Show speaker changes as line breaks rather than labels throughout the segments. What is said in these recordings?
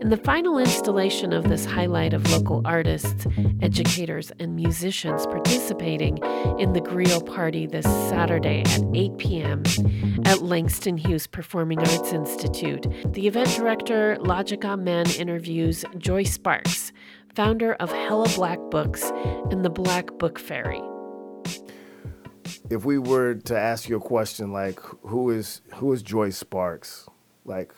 In the final installation of this highlight of local artists, educators, and musicians participating in the Griot Party this Saturday at 8 p.m. at Langston Hughes Performing Arts Institute, the event director, Logic Amen, interviews Joy Sparks, founder of Hella Black Books and the Black Book Fairy.
If we were to ask you a question like who is who is Joy Sparks? Like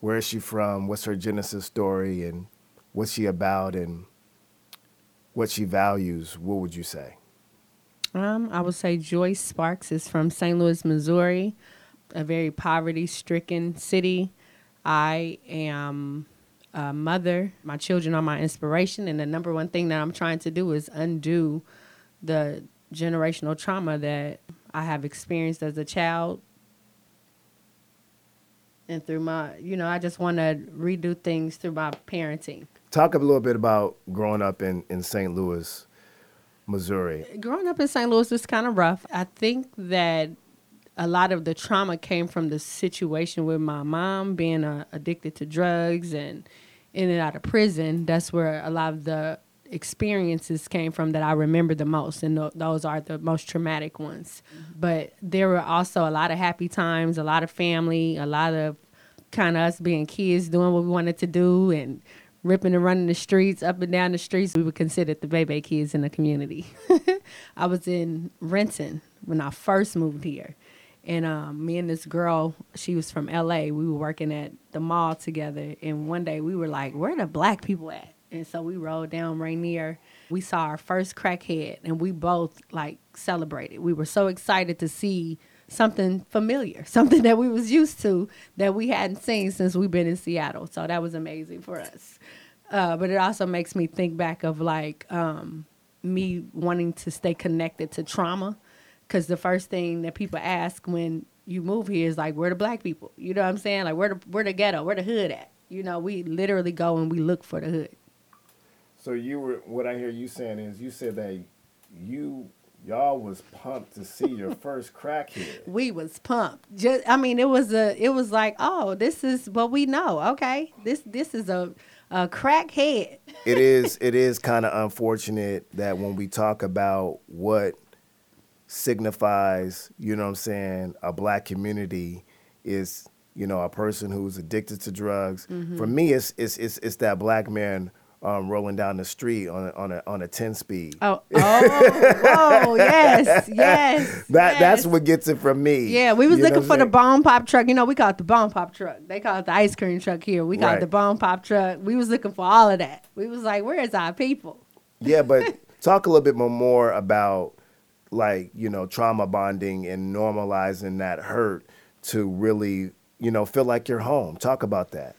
where is she from? What's her genesis story and what's she about and what she values, what would you say?
Um, I would say Joyce Sparks is from St. Louis, Missouri, a very poverty stricken city. I am a mother. My children are my inspiration. And the number one thing that I'm trying to do is undo the generational trauma that I have experienced as a child. And through my, you know, I just want to redo things through my parenting.
Talk a little bit about growing up in, in St. Louis, Missouri.
Growing up in St. Louis was kind of rough. I think that a lot of the trauma came from the situation with my mom being uh, addicted to drugs and in and out of prison. That's where a lot of the experiences came from that I remember the most, and th- those are the most traumatic ones. Mm-hmm. But there were also a lot of happy times, a lot of family, a lot of kind of us being kids doing what we wanted to do and ripping and running the streets, up and down the streets. We were considered the baby kids in the community. I was in Renton when I first moved here. And um, me and this girl, she was from LA. We were working at the mall together. And one day we were like, where the black people at? And so we rode down Rainier. We saw our first crackhead and we both like celebrated. We were so excited to see something familiar, something that we was used to that we hadn't seen since we've been in Seattle. So that was amazing for us. Uh, but it also makes me think back of like um, me wanting to stay connected to trauma, because the first thing that people ask when you move here is like, where the black people? You know what I'm saying? Like, where the where the ghetto? Where the hood at? You know, we literally go and we look for the hood.
So you were what I hear you saying is you said that you y'all was pumped to see your first crackhead.
We was pumped. Just I mean, it was a it was like, oh, this is what we know. Okay, this this is a a crackhead.
it is it is kind of unfortunate that when we talk about what signifies, you know what I'm saying, a black community is you know a person who's addicted to drugs. Mm-hmm. For me, it's, it's it's it's that black man um, rolling down the street on a, on a on a ten speed.
Oh, oh, oh yes, yes.
That
yes.
that's what gets it from me.
Yeah, we was you looking for the bomb pop truck. You know, we call it the bomb pop truck. They call it the ice cream truck here. We call right. it the bomb pop truck. We was looking for all of that. We was like, where's our people?
Yeah, but talk a little bit more, more about like you know trauma bonding and normalizing that hurt to really you know feel like you're home. Talk about that.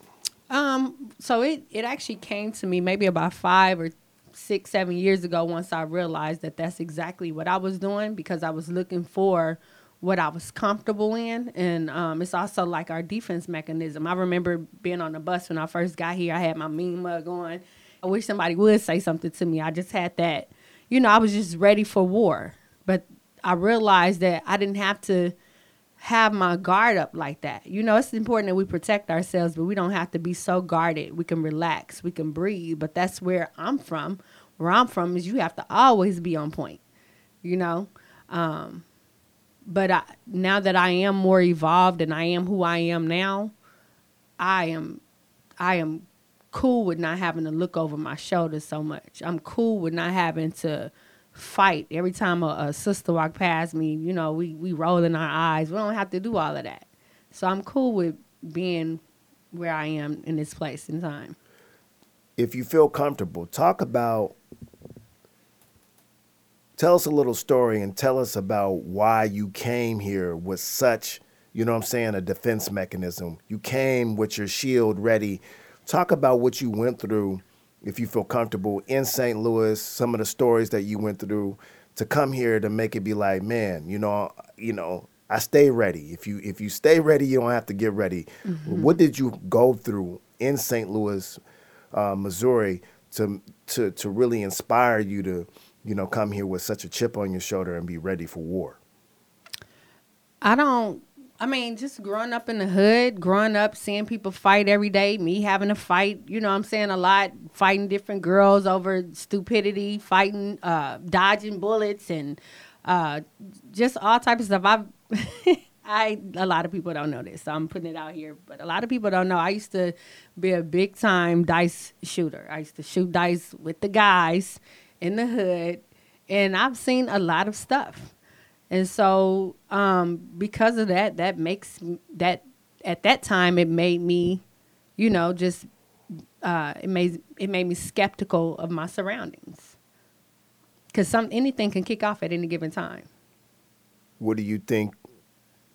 So it it actually came to me maybe about five or six, seven years ago. Once I realized that that's exactly what I was doing because I was looking for what I was comfortable in, and um, it's also like our defense mechanism. I remember being on the bus when I first got here. I had my mean mug on. I wish somebody would say something to me. I just had that, you know, I was just ready for war. But I realized that I didn't have to have my guard up like that. You know, it's important that we protect ourselves, but we don't have to be so guarded. We can relax, we can breathe. But that's where I'm from. Where I'm from is you have to always be on point. You know, um, but I, now that I am more evolved and I am who I am now, I am, I am cool with not having to look over my shoulder so much. I'm cool with not having to fight every time a, a sister walk past me. You know, we we roll in our eyes. We don't have to do all of that. So I'm cool with being where I am in this place in time.
If you feel comfortable, talk about. Tell us a little story and tell us about why you came here with such, you know what I'm saying, a defense mechanism. You came with your shield ready. Talk about what you went through if you feel comfortable in St. Louis, some of the stories that you went through to come here to make it be like, man, you know, you know, I stay ready. If you if you stay ready, you don't have to get ready. Mm-hmm. What did you go through in St. Louis, uh, Missouri, to to to really inspire you to, you know, come here with such a chip on your shoulder and be ready for war?
I don't I mean, just growing up in the hood, growing up seeing people fight every day, me having to fight, you know I'm saying, a lot, fighting different girls over stupidity, fighting, uh, dodging bullets and uh, just all types of stuff. I've I a lot of people don't know this, so I'm putting it out here. But a lot of people don't know. I used to be a big time dice shooter. I used to shoot dice with the guys in the hood, and I've seen a lot of stuff. And so, um, because of that, that makes that at that time it made me, you know, just uh, it made it made me skeptical of my surroundings because some anything can kick off at any given time.
What do you think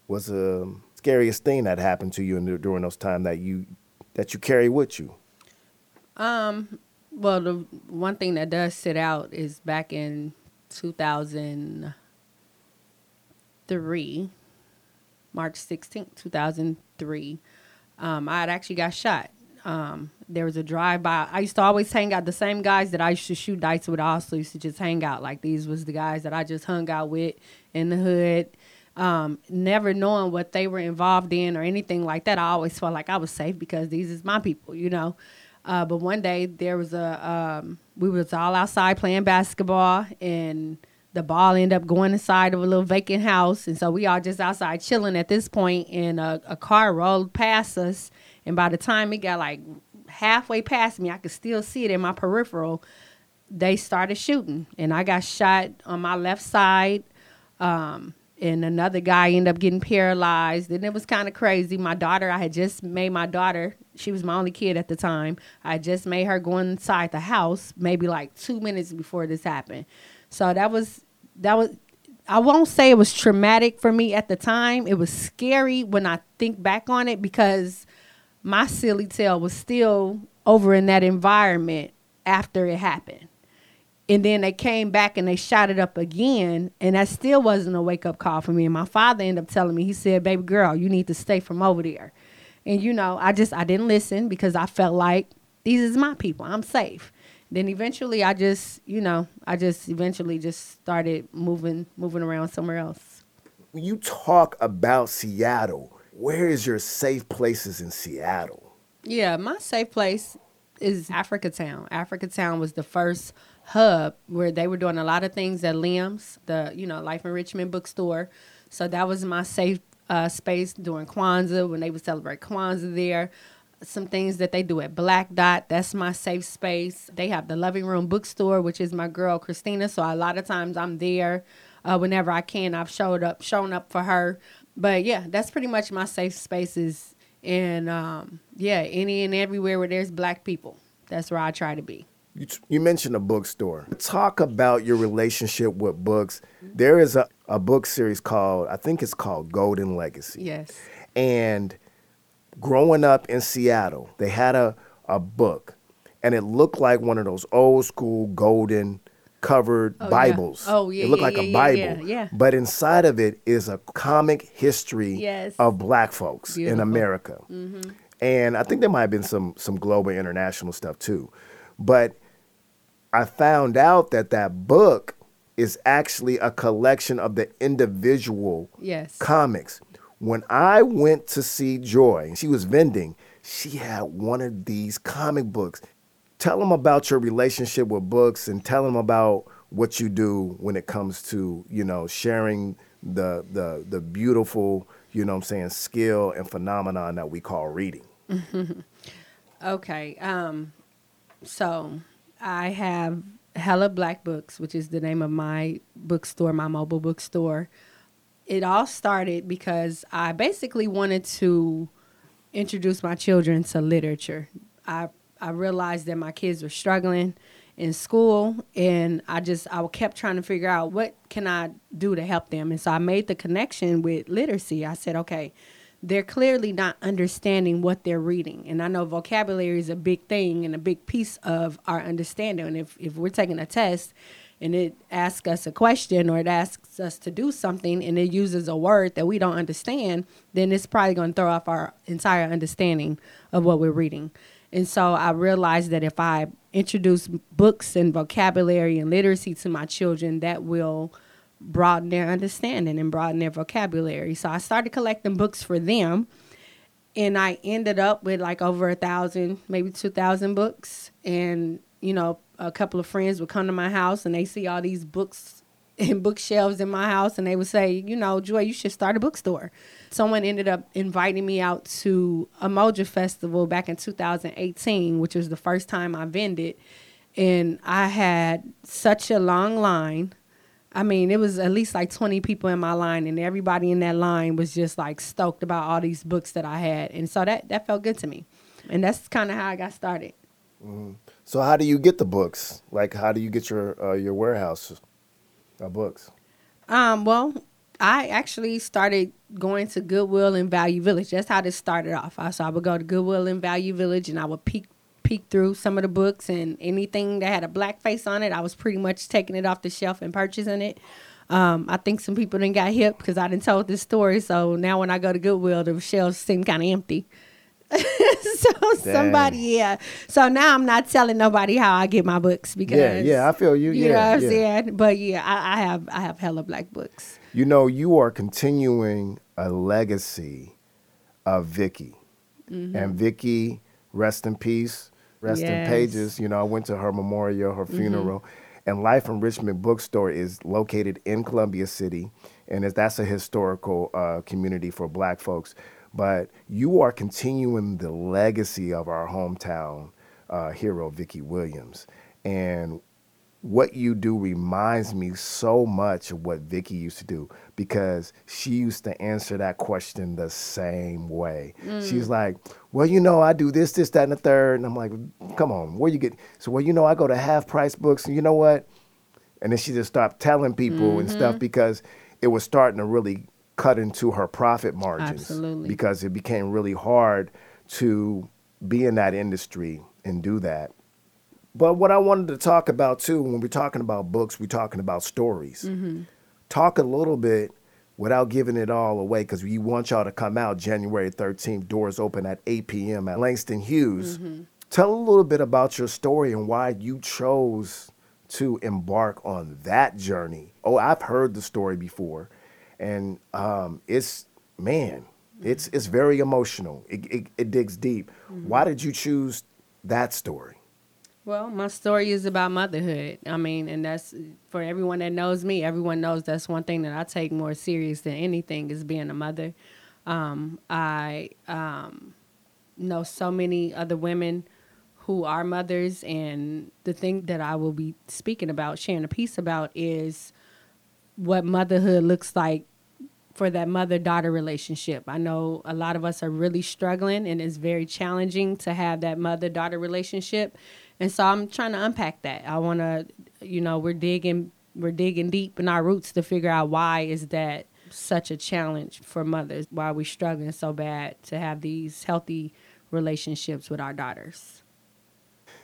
was the scariest thing that happened to you in, during those time that you that you carry with you?
Um, well, the one thing that does sit out is back in 2003, March 16th, 2003. Um, I had actually got shot. Um, there was a drive by. I used to always hang out. The same guys that I used to shoot dice with, also used to just hang out. Like these was the guys that I just hung out with in the hood um, never knowing what they were involved in or anything like that, I always felt like I was safe because these is my people, you know. Uh, but one day there was a um, we was all outside playing basketball and the ball ended up going inside of a little vacant house. And so we all just outside chilling at this point and a, a car rolled past us. And by the time it got like halfway past me I could still see it in my peripheral. They started shooting and I got shot on my left side um, and another guy ended up getting paralyzed. And it was kind of crazy. My daughter i had just made my daughter she was my only kid at the time. I just made her go inside the house maybe like two minutes before this happened. So that was that was i won't say it was traumatic for me at the time. It was scary when i think back on it because my silly tail was still over in that environment after it happened. And then they came back and they shot it up again and that still wasn't a wake up call for me. And my father ended up telling me he said baby girl you need to stay from over there. And you know i just i didn't listen because i felt like these is my people. I'm safe then eventually i just you know i just eventually just started moving moving around somewhere else
when you talk about seattle where is your safe places in seattle
yeah my safe place is africa town africa town was the first hub where they were doing a lot of things at Liam's, the you know Life Enrichment bookstore. So that was my safe uh, space during Kwanzaa when they would celebrate Kwanzaa there. Some things that they do at Black Dot, that's my safe space. They have the Loving Room bookstore, which is my girl Christina. So a lot of times I'm there uh, whenever I can. I've showed up, shown up for her. But yeah, that's pretty much my safe spaces. And um, yeah, any and everywhere where there's black people, that's where I try to be.
You, you mentioned a bookstore. Talk about your relationship with books. There is a, a book series called, I think it's called Golden Legacy.
Yes.
And growing up in Seattle, they had a, a book, and it looked like one of those old school golden covered
Oh, yeah.
Bibles.
Oh, yeah,
It looked
yeah,
like
yeah,
a Bible.
yeah, yeah.
But inside of it is a comic history
Yes.
of black folks in
Beautiful. Mm-hmm.
America. And I think there might have been some some global international stuff too. But I found out that that book is actually a collection of the individual
Yes.
comics. When I went to see Joy, she was vending, she had one of these comic books. Tell them about your relationship with books and tell them about what you do when it comes to, you know, sharing the the the beautiful, you know I'm saying, skill and phenomenon that we call reading.
Okay. Um, so I have Hella Black Books, which is the name of my bookstore, my mobile bookstore. It all started because I basically wanted to introduce my children to literature. I I realized that my kids were struggling in school and I just I kept trying to figure out what can I do to help them. And so I made the connection with literacy. I said, okay, they're clearly not understanding what they're reading. And I know vocabulary is a big thing and a big piece of our understanding. And if, if we're taking a test and it asks us a question or it asks us to do something and it uses a word that we don't understand, then it's probably going to throw off our entire understanding of what we're reading. And so I realized that if I introduce books and vocabulary and literacy to my children, that will broaden their understanding and broaden their vocabulary. So I started collecting books for them and I ended up with like over a thousand, maybe two thousand books. And you know, a couple of friends would come to my house and they see all these books and bookshelves in my house, and they would say, you know, Joy, you should start a bookstore. Someone ended up inviting me out to Umoja Festival back in 2018, which was the first time I vended, and I had such a long line. I mean, it was at least like 20 people in my line, and everybody in that line was just like stoked about all these books that I had. And so that, that felt good to me. And that's kind of how I got started.
Mm-hmm. So, how do you get the books? Like, how do you get your uh, your warehouse of books?
Um, well, I actually started going to Goodwill and Value Village. That's how this started off. So I would go to Goodwill and Value Village, and I would peek peek through some of the books and anything that had a black face on it, I was pretty much taking it off the shelf and purchasing it. Um, I think some people didn't got hip because I didn't told this story. So now when I go to Goodwill, the shelves seem kind of empty. so Dang. somebody, yeah. So now I'm not telling nobody how I get my books because
yeah, yeah, I feel you.
You
yeah,
know what I'm
yeah.
saying? But yeah, I, I have I have hella black books.
You know, you are continuing a legacy of Vicky, mm-hmm. and Vicky, rest in peace Rest yes. in pages. You know, I went to her memorial, her mm-hmm. funeral. Mm-hmm. And Life Enrichment Bookstore is located in Columbia City, and that's a historical uh, community for Black folks. But you are continuing the legacy of our hometown uh, hero, Vicky Williams. And what you do reminds me so much of what Vicky used to do because she used to answer that question the same way. Mm. She's like, "Well, you know, I do this, this, that, and the third. and I'm like, "Come on, where you get?" So, well, you know, I go to half price books, and you know what? And then she just stopped telling people mm-hmm. and stuff mm-hmm. because it was starting to really cut into her profit margins.
Absolutely.
Because it became really hard to be in that industry and do that. But what I wanted to talk about too, when we're talking about books, we're talking about stories. Mm-hmm. Talk a little bit without giving it all away because we want y'all to come out January 13th. Doors open at 8 p.m. at Langston Hughes. Mm-hmm. Tell a little bit about your story and why you chose to embark on that journey. Oh, I've heard the story before, and um, it's man, it's it's very emotional. It, it, it digs deep. Mm-hmm. Why did you choose that story?
Well, my story is about motherhood. I mean, and that's for everyone that knows me. Everyone knows that's one thing that I take more serious than anything is being a mother. Um, I um, know so many other women who are mothers, and the thing that I will be speaking about, sharing a piece about, is what motherhood looks like for that mother daughter relationship. I know a lot of us are really struggling, and it's very challenging to have that mother daughter relationship and so I'm trying to unpack that. I want to, you know, we're digging we're digging deep in our roots to figure out why is that such a challenge for mothers? Why we struggling so bad to have these healthy relationships with our daughters?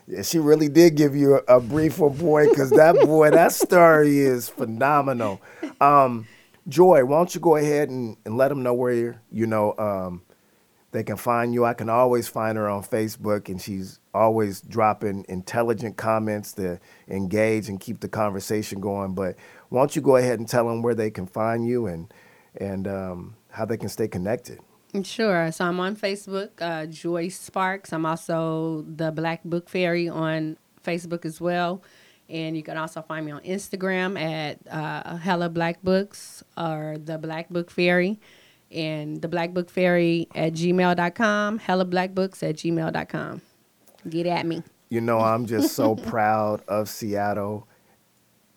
Yeah, she really did give you a, a brief boy because that boy, that story is phenomenal. Um, Joy, why don't you go ahead and, and let them know where you're, you know, um, they can find you. I can always find her on Facebook, and she's always dropping intelligent comments to engage and keep the conversation going. But why don't you go ahead and tell them where they can find you and and um, how they can stay connected?
Sure. So I'm on Facebook, uh, Joyce Sparks. I'm also the Black Book Fairy on Facebook as well. And you can also find me on Instagram at uh, Hella Black Books or the Black Book Fairy and the Black Book Fairy at gmail.com, Hella Black Books at gmail.com. Get at me.
You know, I'm just so proud of Seattle,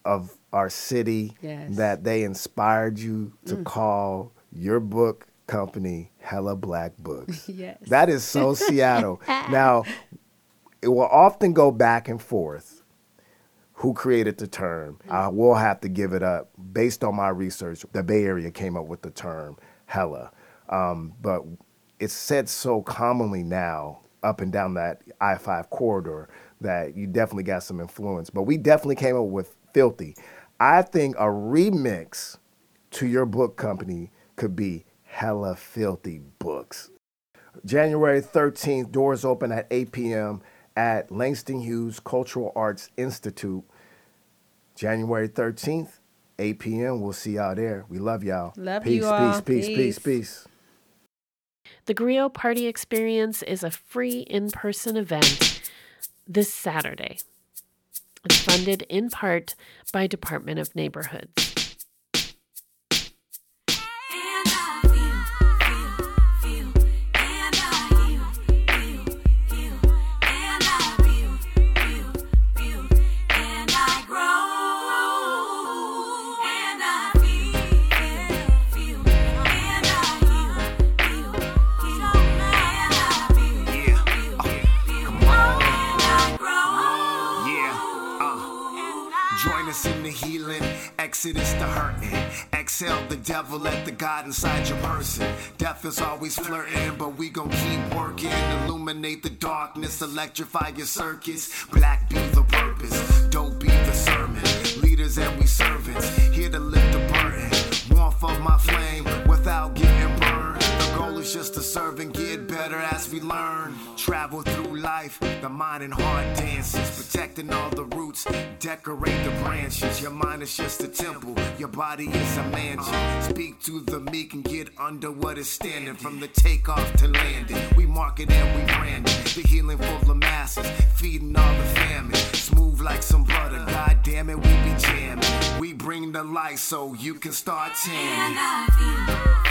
of our city,
yes.
that they inspired you to mm. call your book company Hella Black Books.
yes.
That is so Seattle. now, it will often go back and forth who created the term. I will have to give it up. Based on my research, the Bay Area came up with the term hella. Um, but it's said so commonly now up and down that I 5 corridor that you definitely got some influence. But we definitely came up with Filthy. I think a remix to your book company could be Hella Filthy Books. January 13th, doors open at 8 p.m. at Langston Hughes Cultural Arts Institute. January 13th,
8 p.m. We'll see y'all there. We love y'all.
Love
peace,
you all.
peace, peace, peace,
Peace.
peace.
The Griot Party Experience is a free in person event this Saturday. It's funded in part by Department of Neighborhoods.
Devil, let the God inside your person. Death is always flirting, but we gon' keep working. Illuminate the darkness, electrify your circus. Black be the mind and heart dances, protecting all the roots, decorate the branches. Your mind is just a temple, your body is a mansion. Speak to the meek and get under what is standing from the takeoff to landing. We market and we brand it. The healing full of masses, feeding all the famine. Smooth like some butter, god damn it, we be jamming. We bring the light so you can start tanning.